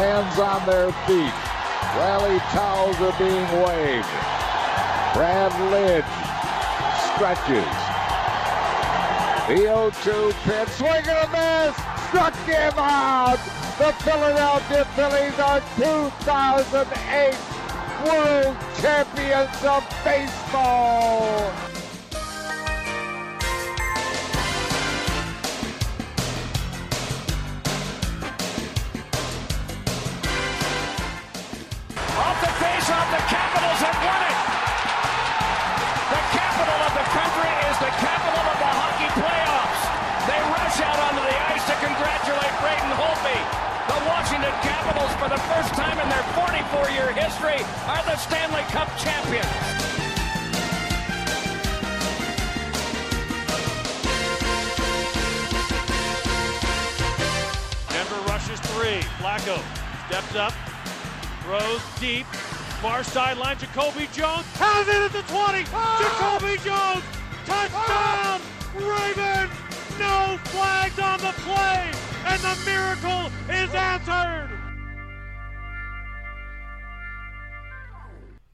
Fans on their feet. Rally towels are being waved. Brad Lidge stretches. The 0-2 pitch, swing and a miss, struck him out. The Philadelphia Phillies are 2008 World Champions of Baseball. Capitals, for the first time in their 44-year history, are the Stanley Cup champions. Denver rushes three. Flacco steps up, throws deep. Far sideline, Jacoby Jones has it at the 20. Jacoby Jones, touchdown! Ravens! No flags on the play, and the miracle is answered.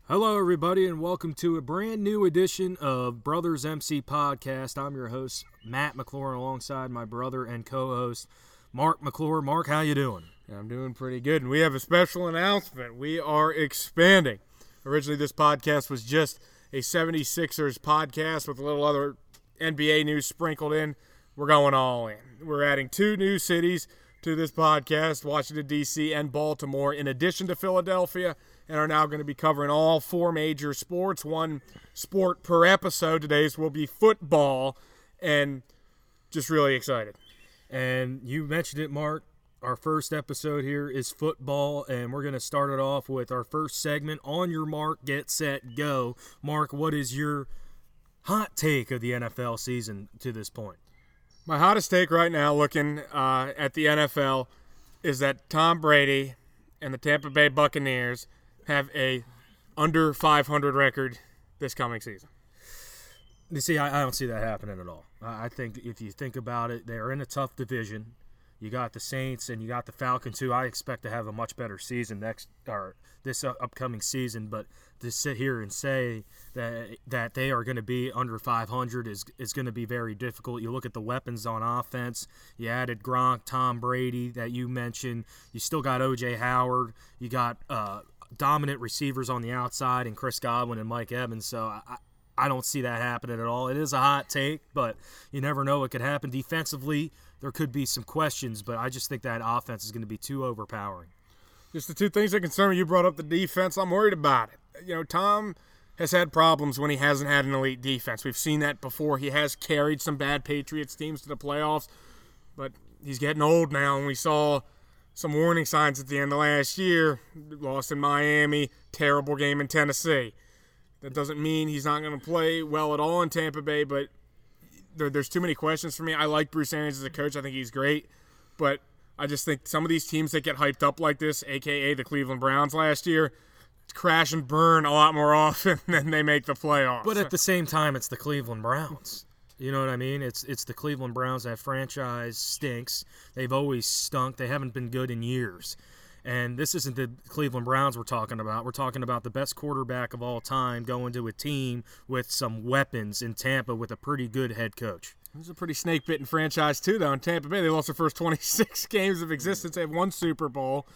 Hello, everybody, and welcome to a brand new edition of Brothers MC Podcast. I'm your host, Matt McClure, alongside my brother and co-host, Mark McClure. Mark, how you doing? I'm doing pretty good, and we have a special announcement. We are expanding. Originally, this podcast was just a 76ers podcast with a little other NBA news sprinkled in. We're going all in. We're adding two new cities to this podcast Washington, D.C., and Baltimore, in addition to Philadelphia, and are now going to be covering all four major sports, one sport per episode. Today's will be football, and just really excited. And you mentioned it, Mark. Our first episode here is football, and we're going to start it off with our first segment. On your mark, get set, go. Mark, what is your hot take of the NFL season to this point? My hottest take right now, looking uh, at the NFL, is that Tom Brady and the Tampa Bay Buccaneers have a under 500 record this coming season. You see, I, I don't see that happening at all. I think if you think about it, they're in a tough division. You got the Saints and you got the Falcons, who I expect to have a much better season next or this upcoming season. But to sit here and say that that they are going to be under 500 is is going to be very difficult. You look at the weapons on offense. You added Gronk, Tom Brady that you mentioned. You still got OJ Howard. You got uh, dominant receivers on the outside and Chris Godwin and Mike Evans. So I, I don't see that happening at all. It is a hot take, but you never know what could happen. Defensively, there could be some questions, but I just think that offense is going to be too overpowering. Just the two things that concern me. You brought up the defense. I'm worried about it. You know, Tom has had problems when he hasn't had an elite defense. We've seen that before. He has carried some bad Patriots teams to the playoffs, but he's getting old now, and we saw some warning signs at the end of last year. Lost in Miami, terrible game in Tennessee. That doesn't mean he's not going to play well at all in Tampa Bay, but there, there's too many questions for me. I like Bruce Arians as a coach. I think he's great, but I just think some of these teams that get hyped up like this, aka the Cleveland Browns last year, crash and burn a lot more often than they make the playoffs. But at the same time, it's the Cleveland Browns. You know what I mean? It's it's the Cleveland Browns. That franchise stinks. They've always stunk. They haven't been good in years. And this isn't the Cleveland Browns we're talking about. We're talking about the best quarterback of all time going to a team with some weapons in Tampa with a pretty good head coach. It was a pretty snake bitten franchise too, though. In Tampa Bay, they lost their first 26 games of existence. They have one Super Bowl,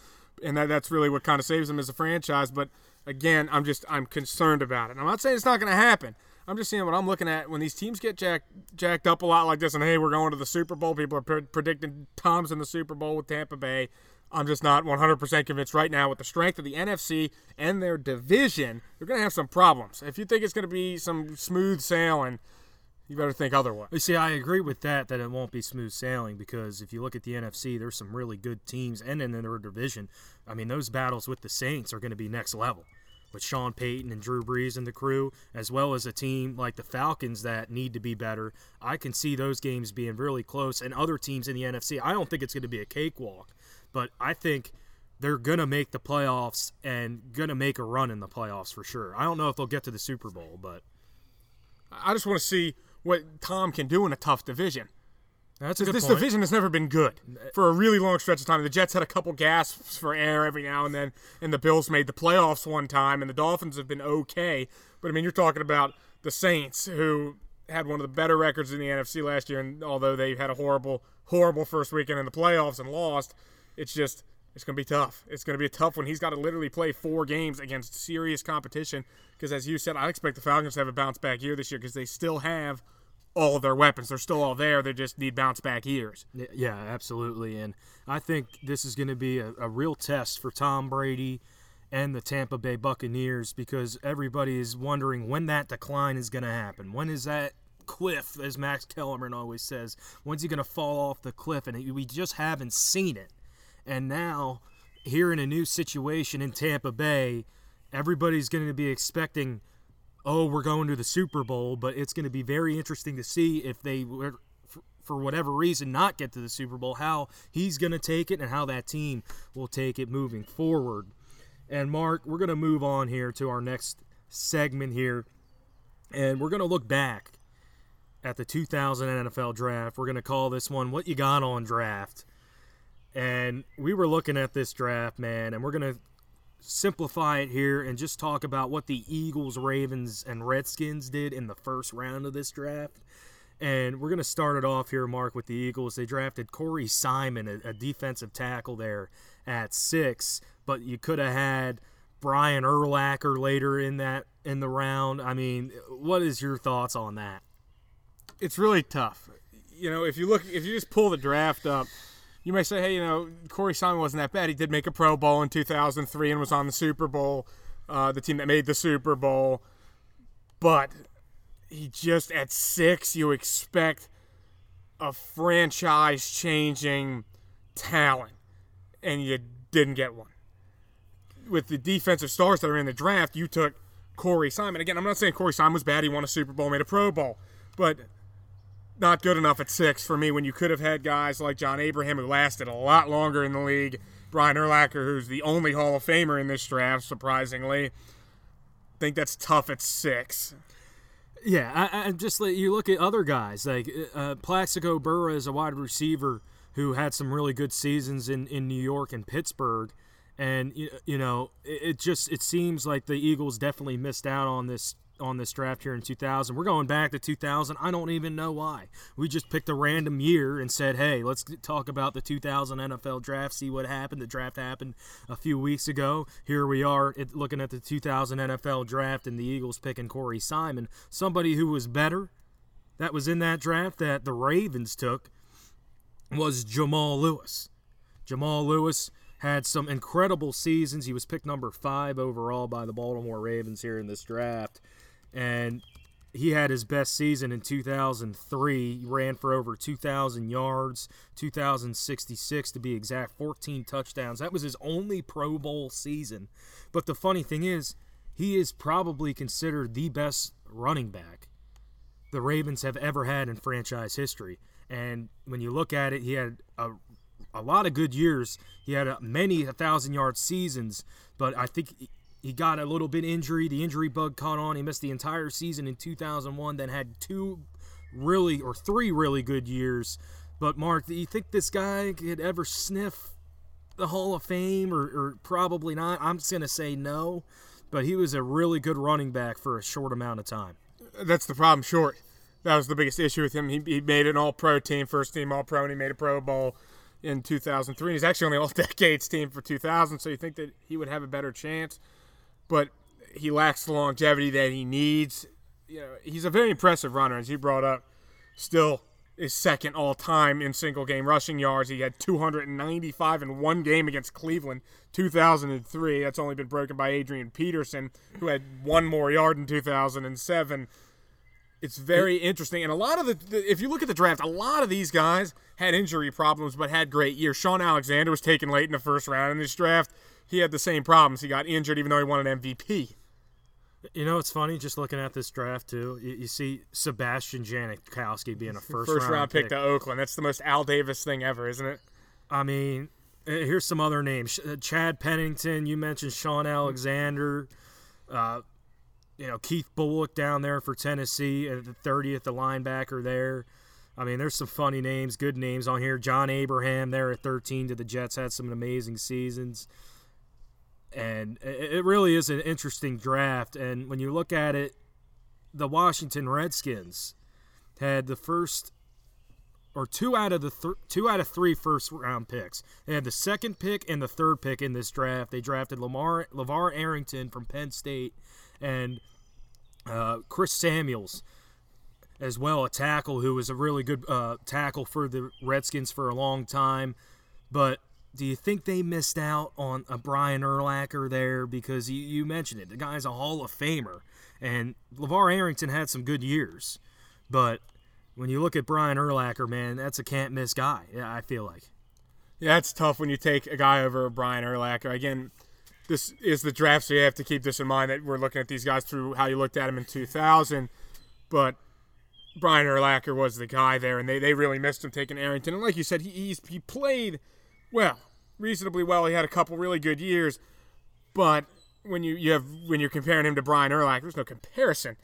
and that, that's really what kind of saves them as a franchise. But again, I'm just I'm concerned about it. I'm not saying it's not going to happen. I'm just seeing what I'm looking at when these teams get jacked jacked up a lot like this, and hey, we're going to the Super Bowl. People are pre- predicting Tom's in the Super Bowl with Tampa Bay. I'm just not 100% convinced right now with the strength of the NFC and their division. They're going to have some problems. If you think it's going to be some smooth sailing, you better think otherwise. You see, I agree with that that it won't be smooth sailing because if you look at the NFC, there's some really good teams, and in their division, I mean, those battles with the Saints are going to be next level. With Sean Payton and Drew Brees and the crew, as well as a team like the Falcons that need to be better, I can see those games being really close. And other teams in the NFC, I don't think it's going to be a cakewalk, but I think they're going to make the playoffs and going to make a run in the playoffs for sure. I don't know if they'll get to the Super Bowl, but I just want to see what Tom can do in a tough division. That's a good this point. division has never been good eh, for a really long stretch of time. The Jets had a couple gasps for air every now and then, and the Bills made the playoffs one time, and the Dolphins have been okay. But I mean, you're talking about the Saints, who had one of the better records in the NFC last year, and although they had a horrible, horrible first weekend in the playoffs and lost, it's just it's going to be tough. It's going to be a tough one. He's got to literally play four games against serious competition. Because as you said, I expect the Falcons to have a bounce back year this year because they still have all of their weapons. They're still all there. They just need bounce back years. Yeah, absolutely. And I think this is going to be a, a real test for Tom Brady and the Tampa Bay Buccaneers because everybody is wondering when that decline is going to happen. When is that cliff, as Max Kellerman always says, when's he going to fall off the cliff? And we just haven't seen it. And now, here in a new situation in Tampa Bay, everybody's going to be expecting oh, we're going to the Super Bowl, but it's going to be very interesting to see if they were, for whatever reason, not get to the Super Bowl, how he's going to take it and how that team will take it moving forward. And Mark, we're going to move on here to our next segment here, and we're going to look back at the 2000 NFL draft. We're going to call this one "What You Got on Draft." And we were looking at this draft, man, and we're going to simplify it here and just talk about what the Eagles, Ravens, and Redskins did in the first round of this draft. And we're going to start it off here, Mark, with the Eagles. They drafted Corey Simon, a, a defensive tackle there at six, but you could have had Brian Urlacher later in that in the round. I mean, what is your thoughts on that? It's really tough. You know, if you look, if you just pull the draft up, you may say, hey, you know, Corey Simon wasn't that bad. He did make a Pro Bowl in 2003 and was on the Super Bowl, uh, the team that made the Super Bowl. But he just at six, you expect a franchise changing talent, and you didn't get one. With the defensive stars that are in the draft, you took Corey Simon. Again, I'm not saying Corey Simon was bad. He won a Super Bowl, made a Pro Bowl, but not good enough at six for me when you could have had guys like John Abraham who lasted a lot longer in the league, Brian Urlacher, who's the only Hall of Famer in this draft, surprisingly. think that's tough at six. Yeah, I, I just you look at other guys like uh, Plaxico Burress is a wide receiver who had some really good seasons in, in New York and Pittsburgh, and you, you know it, it just it seems like the Eagles definitely missed out on this on this draft here in 2000. We're going back to 2000. I don't even know why. We just picked a random year and said, "Hey, let's talk about the 2000 NFL draft, see what happened." The draft happened a few weeks ago. Here we are looking at the 2000 NFL draft and the Eagles picking Corey Simon, somebody who was better that was in that draft that the Ravens took was Jamal Lewis. Jamal Lewis had some incredible seasons. He was picked number 5 overall by the Baltimore Ravens here in this draft and he had his best season in 2003. He ran for over 2,000 yards, 2,066 to be exact, 14 touchdowns. That was his only Pro Bowl season. But the funny thing is, he is probably considered the best running back the Ravens have ever had in franchise history. And when you look at it, he had a, a lot of good years. He had a, many thousand yard seasons, but I think he got a little bit injury. The injury bug caught on. He missed the entire season in 2001, then had two really or three really good years. But Mark, do you think this guy could ever sniff the Hall of Fame or, or probably not? I'm just going to say no. But he was a really good running back for a short amount of time. That's the problem, short. That was the biggest issue with him. He, he made an all pro team, first team all pro, and he made a Pro Bowl in 2003. He's actually on the all decades team for 2000, so you think that he would have a better chance but he lacks the longevity that he needs. You know, he's a very impressive runner, as you brought up. Still is second all time in single game rushing yards. He had 295 in one game against Cleveland, 2003. That's only been broken by Adrian Peterson, who had one more yard in 2007. It's very interesting, and a lot of the, if you look at the draft, a lot of these guys had injury problems, but had great years. Shaun Alexander was taken late in the first round in this draft he had the same problems. He got injured even though he won an MVP. You know, it's funny just looking at this draft too. You, you see Sebastian Janikowski being a first, first round, round pick pick to Oakland. That's the most Al Davis thing ever, isn't it? I mean, eh, here's some other names: uh, Chad Pennington. You mentioned Shaun Alexander. Uh, you know Keith Bulluck down there for Tennessee at the 30th, the linebacker there. I mean, there's some funny names, good names on here. John Abraham there at 13 to the Jets had some amazing seasons. And it really is an interesting draft. And when you look at it, the Washington Redskins had the first or two out of the th- two out of three first round picks. They had the second pick and the third pick in this draft. They drafted Lamar LaVar Arrington from Penn State and uh, Chris Samuels as well, a tackle who was a really good uh, tackle for the Redskins for a long time. But do you think they missed out on a Brian Urlacher there? Because you, you mentioned it, the guy's a Hall of Famer, and LaVar Arrington had some good years. But when you look at Brian Urlacher, man, that's a can't miss guy. Yeah, I feel like. Yeah, it's tough when you take a guy over Brian Urlacher. Again, this is the draft, so you have to keep this in mind that we're looking at these guys through how you looked at them in 2000. But Brian Urlacher was the guy there, and they, they really missed him taking Arrington. And like you said, he he played well, reasonably well. He had a couple really good years, but when you, you have when you're comparing him to Brian Urlacher, there's no comparison.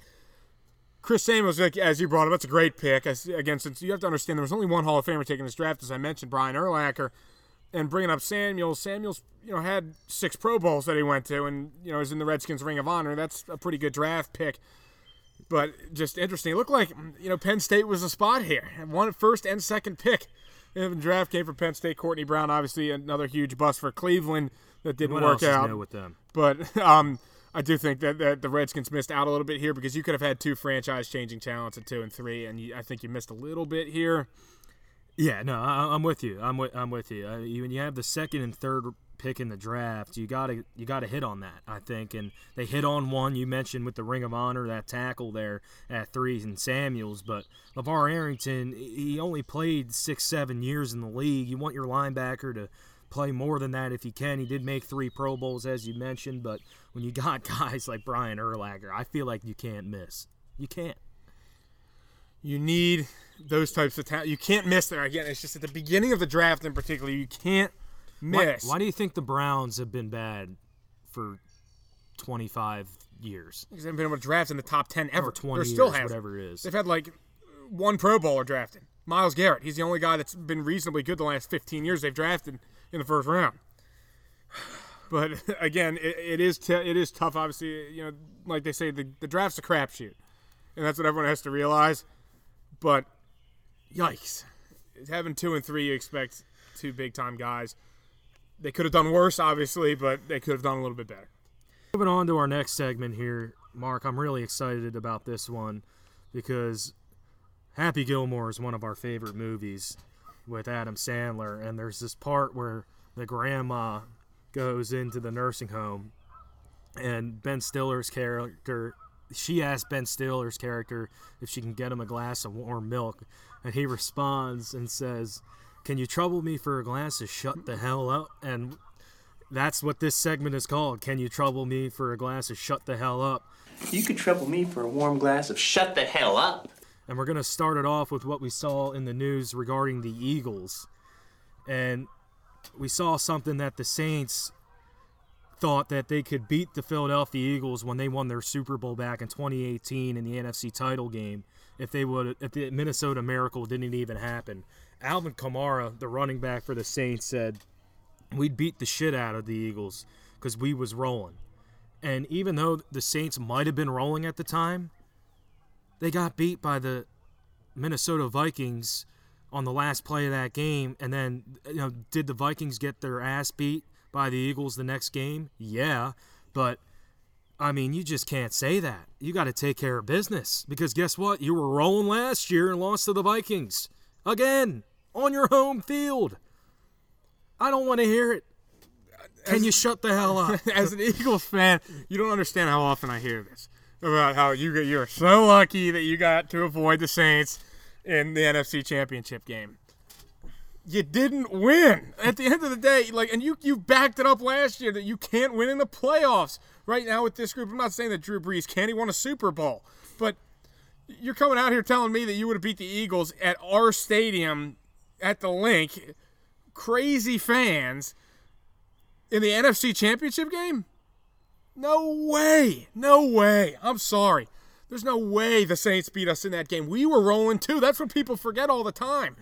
Chris Samuels, as you brought up, that's a great pick. As, again, since you have to understand there was only one Hall of Famer taking this draft, as I mentioned, Brian Urlacher, and bringing up Samuels. Samuels, you know, had six Pro Bowls that he went to, and you know, is in the Redskins Ring of Honor. That's a pretty good draft pick but just interesting. It looked like you know Penn State was a spot here. One first and second pick in the draft came from Penn State. Courtney Brown, obviously another huge bust for Cleveland that didn't work out. with them? But um, I do think that, that the Redskins missed out a little bit here because you could have had two franchise-changing talents at two and three, and you, I think you missed a little bit here. Yeah, no, I, am with you. I'm with I'm with you. Uh, you. When you have the second and third pick in the draft, you gotta you gotta hit on that. I think, and they hit on one you mentioned with the Ring of Honor that tackle there at threes and Samuels, but LaVar Arrington he only played six seven years in the league. You want your linebacker to play more than that if you can. He did make three Pro Bowls as you mentioned, but when you got guys like Brian Urlacher, I feel like you can't miss. You can't. You need those types of talent. You can't miss there again. It's just at the beginning of the draft in particular, you can't miss. Why, why do you think the Browns have been bad for 25 years? Because they haven't been able to draft in the top 10 ever. Or 20 They're years, still has. whatever it is. They've had like one Pro Bowler drafted. Myles Garrett. He's the only guy that's been reasonably good the last 15 years they've drafted in the first round. But again, it, it is t- it is tough. Obviously, you know, like they say, the, the draft's a crapshoot, and that's what everyone has to realize. But yikes, having two and three, you expect two big time guys. They could have done worse, obviously, but they could have done a little bit better. Moving on to our next segment here, Mark, I'm really excited about this one because Happy Gilmore is one of our favorite movies with Adam Sandler, and there's this part where the grandma goes into the nursing home, and Ben Stiller's character, she asks Ben Stiller's character if she can get him a glass of warm milk, and he responds and says, can you trouble me for a glass of shut the hell up? And that's what this segment is called. Can you trouble me for a glass of shut the hell up? You could trouble me for a warm glass of shut the hell up. And we're going to start it off with what we saw in the news regarding the Eagles. And we saw something that the Saints thought that they could beat the Philadelphia Eagles when they won their Super Bowl back in 2018 in the NFC title game if they would if the Minnesota Miracle didn't even happen. Alvin Kamara, the running back for the Saints, said we'd beat the shit out of the Eagles because we was rolling. And even though the Saints might have been rolling at the time, they got beat by the Minnesota Vikings on the last play of that game. And then, you know, did the Vikings get their ass beat by the Eagles the next game? Yeah. But, I mean, you just can't say that. You got to take care of business because guess what? You were rolling last year and lost to the Vikings again on your home field. I don't want to hear it. Can As, you shut the hell up? As an Eagles fan, you don't understand how often I hear this about how you you're so lucky that you got to avoid the Saints in the NFC Championship game. You didn't win. At the end of the day, like and you you backed it up last year that you can't win in the playoffs. Right now with this group, I'm not saying that Drew Brees can't. He won a Super Bowl, but you're coming out here telling me that you would have beat the Eagles at our stadium at the Linc. Crazy fans in the NFC Championship game? No way. No way. I'm sorry. There's no way the Saints beat us in that game. We were rolling too. That's what people forget all the time.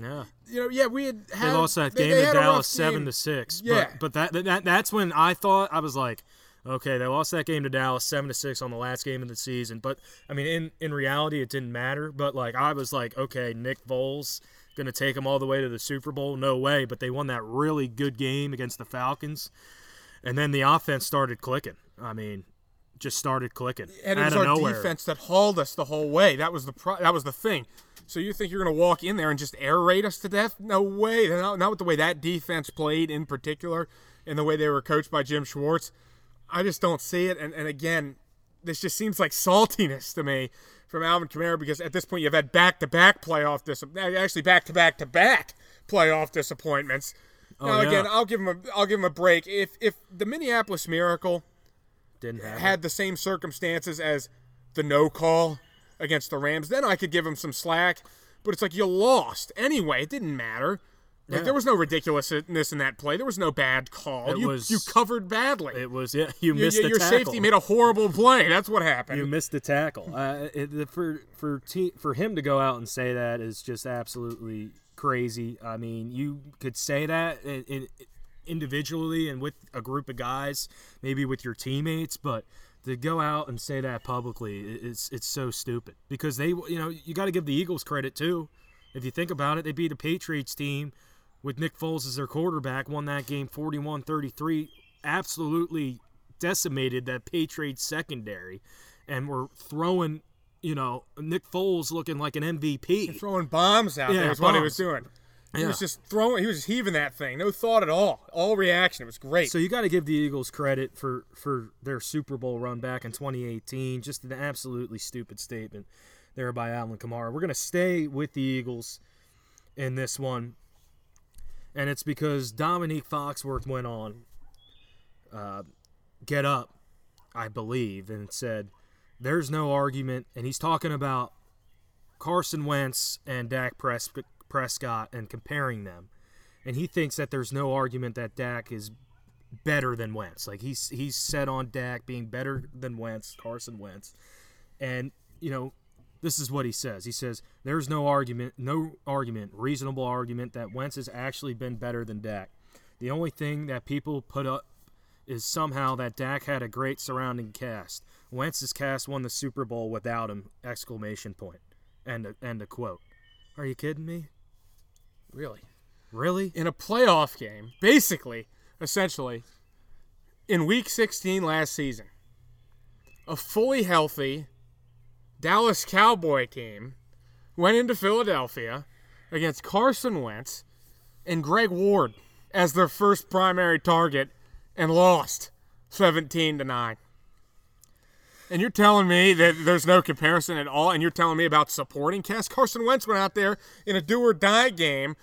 Yeah. You know, yeah, we had, They lost that they- game they had rough Dallas seven game. to six. Yeah. But, but that, that that's when I thought I was like, okay, they lost that game to Dallas seven to six on the last game of the season. But I mean, in in reality, it didn't matter. But like I was like, okay, Nick Foles gonna take them all the way to the Super Bowl? No way. But they won that really good game against the Falcons, and then the offense started clicking. I mean. Just started clicking and it out was of our nowhere. defense that hauled us the whole way. That was the pro- that was the thing. So you think you're going to walk in there and just air raid us to death? No way. Not, not with the way that defense played in particular, and the way they were coached by Jim Schwartz. I just don't see it. And and again, this just seems like saltiness to me from Alvin Kamara because at this point you've had back to back playoff dis- actually back to back to back playoff disappointments. Oh, now Oh, yeah. again, I'll give him a I'll give him a break. If if the Minneapolis Miracle Didn't have it. had the same circumstances as the no call against the Rams, then I could give him some slack. But it's like you lost anyway. It didn't matter. Like Yeah. there was no ridiculousness in that play. There was no bad call. It you was- you covered badly. It was yeah. You You- missed you- the your tackle. safety made a horrible play. That's what happened. You missed the tackle. Uh, it, the- for for te- for him to go out and say that is just absolutely crazy. I mean, you could say that in, in, individually and with a group of guys, maybe with your teammates, but to go out and say that publicly, it's it's so stupid because they, you know, you got to give the Eagles credit too. If you think about it, they beat a Patriots team with Nick Foles as their quarterback, won that game 41-33, absolutely decimated that Patriots secondary and were throwing, you know, Nick Foles looking like an MVP. throwing bombs out Yeah, there is what he was doing. He was just throwing. He was just heaving that thing. No thought at all. All reaction. It was great. So you got to give the Eagles credit for for their Super Bowl run back in 2018. Just an absolutely stupid statement there by Alvin Kamara. We're gonna stay with the Eagles in this one, and it's because Dominique Foxworth went on uh, Get Up, I believe, and said there's no argument, and he's talking about Carson Wentz and Dak Pres- Prescott and comparing them and he thinks that there's no argument that Dak is better than Wentz. Like he's he's set on Dak being better than Wentz, Carson Wentz. And, you know, this is what he says. He says there's no argument, no argument, reasonable argument that Wentz has actually been better than Dak. The only thing that people put up is somehow that Dak had a great surrounding cast. Wentz's cast won the Super Bowl without him! Exclamation point. End end of quote. Are you kidding me? really, Really? in a playoff game, basically, essentially, in Week 16 last season, a fully healthy Dallas Cowboy team went into Philadelphia against Carson Wentz and Greg Ward as their first primary target and lost 17 to 9. And you're telling me that there's no comparison at all, and you're telling me about supporting cast? Carson Wentz went out there in a do or die game,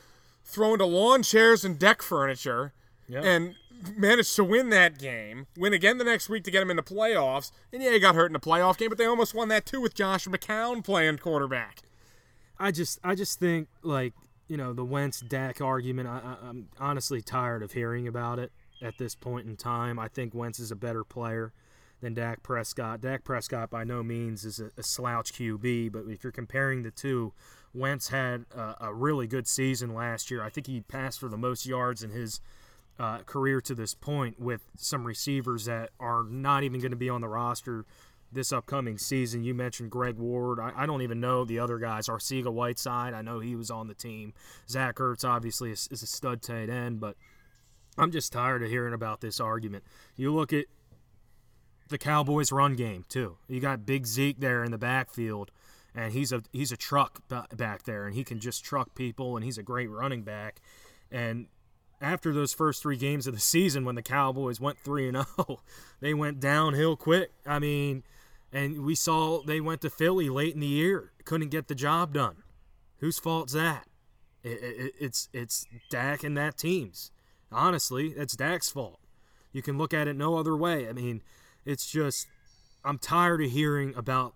throwing to lawn chairs and deck furniture, Yeah. and managed to win that game. Win again the next week to get him in the playoffs. And yeah, he got hurt in the playoff game, but they almost won that too with Josh McCown playing quarterback. I just I just think like you know the Wentz Dak argument. I, I, I'm honestly tired of hearing about it at this point in time. I think Wentz is a better player than Dak Prescott. Dak Prescott by no means is a, a slouch QB, but if you're comparing the two, Wentz had a, a really good season last year. I think he passed for the most yards in his uh, career to this point with some receivers that are not even going to be on the roster this upcoming season. You mentioned Greg Ward. I, I don't even know the other guys. Arcega Whiteside, I know he was on the team. Zach Ertz, obviously, is, is a stud tight end, but I'm just tired of hearing about this argument. You look at the Cowboys' run game too. You got Big Zeke there in the backfield, and he's a he's a truck back there, and he can just truck people, and he's a great running back. And after those first three games of the season, when the Cowboys went three and zero, oh, they went downhill quick. I mean, and we saw they went to Philly late in the year, couldn't get the job done. Whose fault's that? It, it, it's it's Dak and that team's. Honestly, it's Dak's fault. You can look at it no other way. I mean, it's just I'm tired of hearing about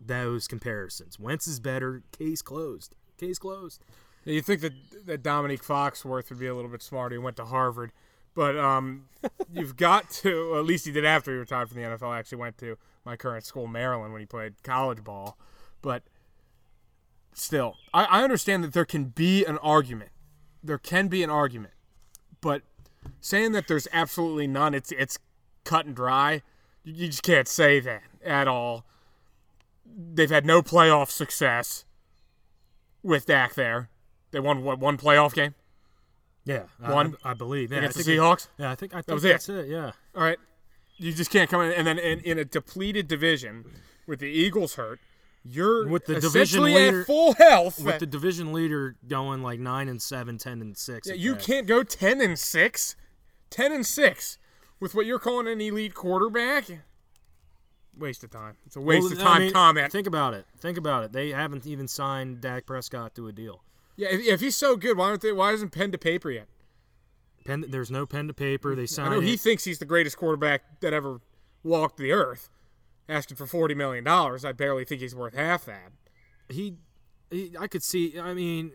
those comparisons. Wentz is better. Case closed. Case closed. You think that that Dominique Foxworth would be a little bit smarter? He went to Harvard, But um, you've got to. At least he did after he retired from the NFL. Actually went to my current school, Maryland, when he played college ball. But still, I, I understand that there can be an argument. There can be an argument, but saying that there's absolutely none, it's it's cut and dry. You, you just can't say that at all. They've had no playoff success with Dak there. They won what one playoff game. Yeah, One I, I believe. Yeah, against I the think it- Seahawks. yeah, I think I think was it. that's it. Yeah. All right, you just can't come in and then in, in a depleted division with the Eagles hurt. You're With the division leader- at full health. With the division leader going like nine and seven, 10 and six. Yeah, you that. can't go 10 and 6. 10 and 6 with what you're calling an elite quarterback. Waste of time. It's a waste Well, of I time mean, comment. Think about it. Think about it. They haven't even signed Dak Prescott to a deal. Yeah, if, if he's so good, why aren't they why isn't pen to paper yet? Pen, there's no pen to paper. They I signed. know he it. thinks he's the greatest quarterback that ever walked the earth. Asking for 40 million dollars, I barely think he's worth half that. he, he, I could see. I mean,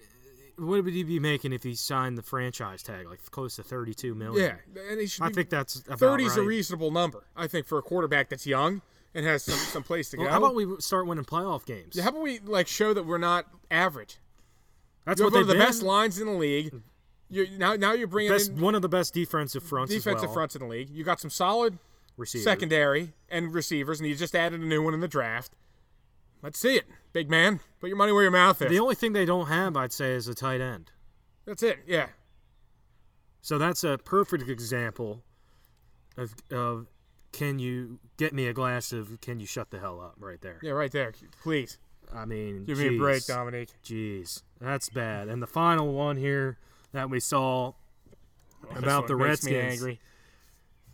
what would he be making if he signed the franchise tag, like close to 32 million? Yeah, and he should I think that's about 30 is a reasonable number. I think for a quarterback that's young and has some, some place to Well, go. how about we start winning playoff games? Yeah, how about we like show that we're not average? That's You what one of the been. best lines in the league. You're, now, now you're bringing Best, in one of the best defensive fronts as defensive well. fronts in the league. You got some solid Receivers. secondary and receivers, and you just added a new one in the draft. Let's see it, big man. Put your money where your mouth is. The only thing they don't have, I'd say, is a tight end. That's it. Yeah. So that's a perfect example of, of can you get me a glass of can you shut the hell up right there. Yeah, right there. Please I mean, give me a break. Dominique. Jeez, that's bad. And the final one here that we saw about This the one makes me Redskins. angry.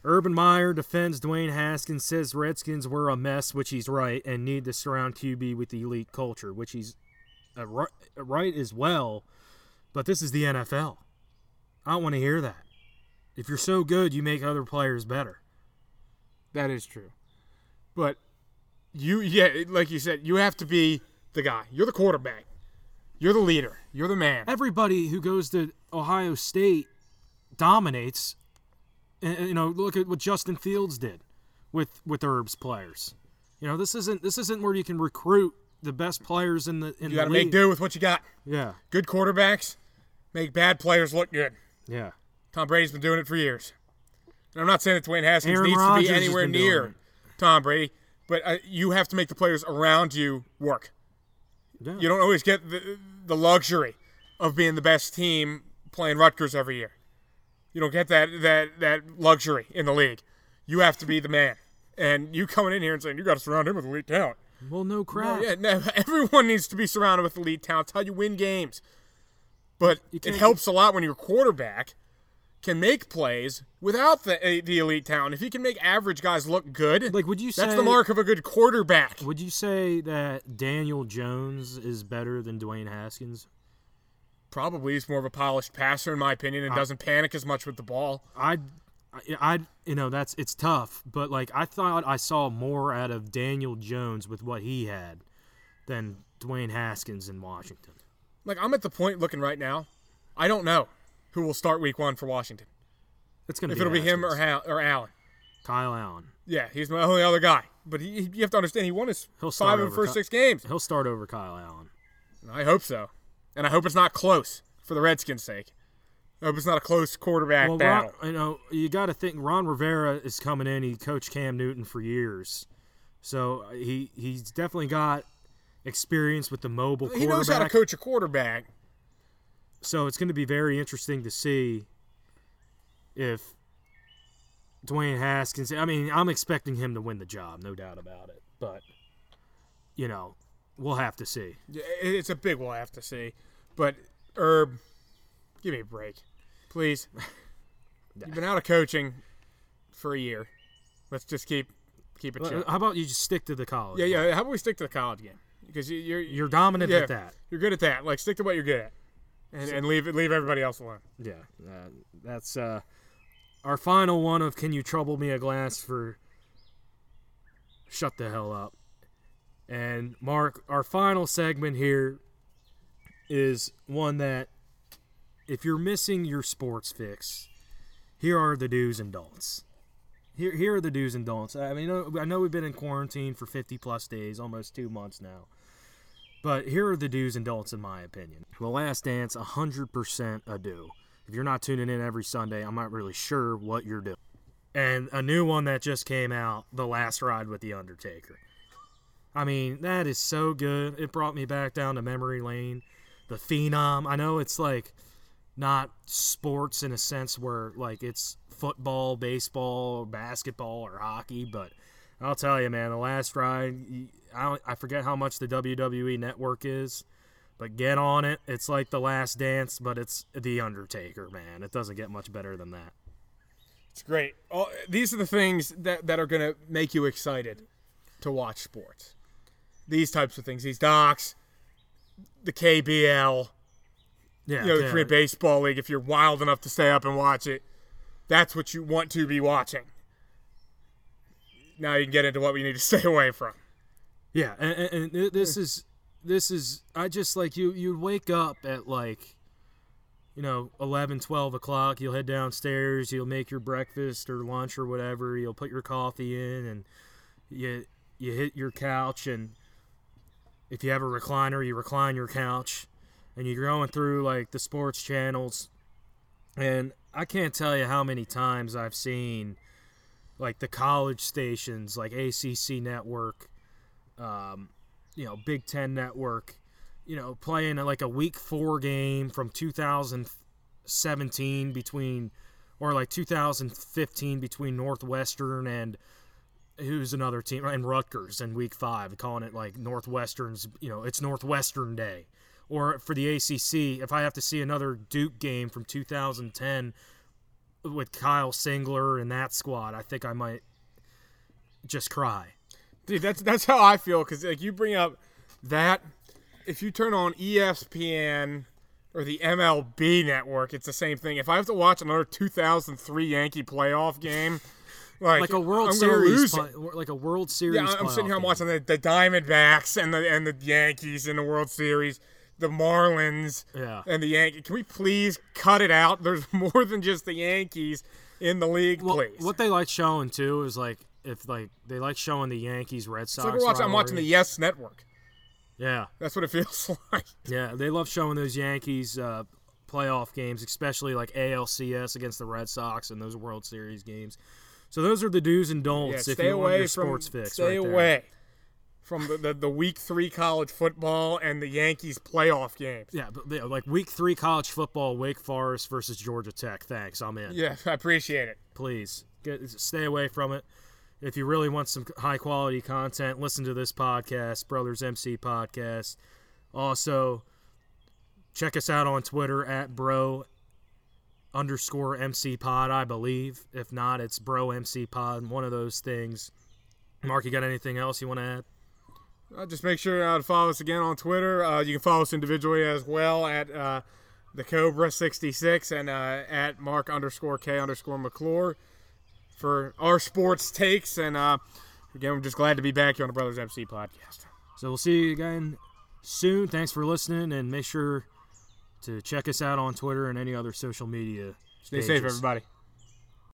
Urban Meyer defends Dwayne Haskins, says Redskins were a mess, which he's right, and need to surround QB with the elite culture, which he's uh, right as well. But this is the NFL. I don't want to hear that. If you're so good, you make other players better. That is true. But you, yeah, like you said, you have to be the guy. You're the quarterback. You're the leader. You're the man. Everybody who goes to Ohio State dominates. And, you know, look at what Justin Fields did with with Urb's players. You know, this isn't this isn't where you can recruit the best players in the in You the got to make do with what you got. Yeah, Good quarterbacks make bad players look good. yeah. Tom Brady's been doing it for years. And I'm not saying that Dwayne Haskins Aaron needs Rodgers to be anywhere near. Tom Brady, but uh, you have to make the players around you work. yeah. You don't always get the, the luxury of being the best team playing Rutgers every year. You don't get that that that luxury in the league. You have to be the man. And you coming in here and saying you got to surround him with elite talent. Well, no crap. Yeah, no, everyone needs to be surrounded with elite talent. It's how you win games. But it helps a lot when your quarterback can make plays without the uh, the elite talent. If he can make average guys look good, Like, would you say that's the mark of a good quarterback. Would you say that Daniel Jones is better than Dwayne Haskins? Probably he's more of a polished passer, in my opinion, and doesn't panic as much with the ball. I, I, you know, that's it's tough, but like I thought I saw more out of Daniel Jones with what he had than Dwayne Haskins in Washington. Like I'm at the point looking right now, I don't know who will start Week One for Washington. It's gonna If be it'll be him or. Hal, or Allen. Kyle Allen. Yeah, he's my only other guy. But he, you have to understand, he won his He'll five of the first Ky- six games. He'll start over Kyle Allen. I hope so. And I hope it's not close for the Redskins' sake. I hope it's not a close quarterback Well, battle. Ron, you know, you got to think Ron Rivera is coming in. He coached Cam Newton for years, so uh, he he's definitely got experience with the mobile he knows how to coach a quarterback. So it's going to be very interesting to see if Dwayne Haskins. I mean, I'm expecting him to win the job, no doubt about it. But you know, we'll have to see. Yeah, It's a big one, we'll have to see. But Urb, give me a break, please. You've been out of coaching for a year. Let's just keep keep it chill. How about you just stick to the college? Yeah, yeah. How about we stick to the college game? Because you, you're You're dominant yeah, at that. You're good at that. Like stick to what you're good at, and, and leave leave everybody else alone. Yeah, uh, that's uh, our final one of "Can you trouble me a glass for?" Shut the hell up. And Mark, our final segment here is one that, if you're missing your sports fix, here are the do's and don'ts. Here, here are the do's and don'ts. I mean, I know we've been in quarantine for 50 plus days, almost two months now. But here are the do's and don'ts, in my opinion. The Last Dance, 100% a do. If you're not tuning in every Sunday, I'm not really sure what you're doing. And a new one that just came out, The Last Ride with The Undertaker. I mean, that is so good. It brought me back down to memory lane. The Phenom. I know it's like not sports in a sense where like it's football, baseball, basketball, or hockey, but I'll tell you, man, the last ride. I I forget how much the WWE Network is, but get on it. It's like the Last Dance, but it's the Undertaker, man. It doesn't get much better than that. It's great. All, these are the things that that are gonna make you excited to watch sports. These types of things, these docs, the KBL, Yeah, you know, the yeah. Korean Baseball League. If you're wild enough to stay up and watch it, that's what you want to be watching. Now you can get into what we need to stay away from. Yeah, and, and, and this is this is I just like you you wake up at like you know 11 12 o'clock you'll head downstairs you'll make your breakfast or lunch or whatever you'll put your coffee in and you you hit your couch and if you have a recliner you recline your couch and you're going through like the sports channels and I can't tell you how many times I've seen like the college stations like ACC network um, you know, Big Ten Network, you know, playing like a Week Four game from 2017 between, or like 2015 between Northwestern and who's another team and Rutgers in Week Five, calling it like Northwestern's, you know, it's Northwestern Day. Or for the ACC, if I have to see another Duke game from 2010 with Kyle Singler and that squad, I think I might just cry. Dude, that's that's how I feel because like you bring up that if you turn on ESPN or the MLB network, it's the same thing. If I have to watch another 2003 Yankee playoff game, like, like a World I'm Series, play, like a World Series. Yeah, I'm sitting here, I'm watching the, the Diamondbacks and the and the Yankees in the World Series, the Marlins, Yeah. and the Yankees. Can we please cut it out? There's more than just the Yankees in the league. Well, please. what they like showing too is like if like they like showing the Yankees Red Sox. like watching, I'm watching the. Yes Network. yeah That's what it feels like. yeah they love showing those Yankees uh, playoff games, especially like ALCS against the Red Sox and those World Series games. So those are the do's and Yeah, don'ts if stay you want away your from sports fix. stay right there. away from the, the, the week three college football and the Yankees playoff games. Yeah, but yeah, like week three college football, Wake Forest versus Georgia Tech. Thanks, I'm in. Yeah, I appreciate it. please get stay away from it. If you really want some high quality content, listen to this podcast, Brothers MC Podcast. Also, check us out on Twitter at bro underscore MC Pod, I believe. If not, it's bro MC Pod, one of those things. Mark, you got anything else you want to add? Uh, just make sure uh, to follow us again on Twitter. Uh, you can follow us individually as well at uh, the Cobra sixty six and uh, at Mark underscore K underscore McClure for our sports takes. And uh, again, we're just glad to be back here on the Brothers MC podcast. So we'll see you again soon. Thanks for listening, and make sure to check us out on Twitter and any other social media. Stay safe, everybody.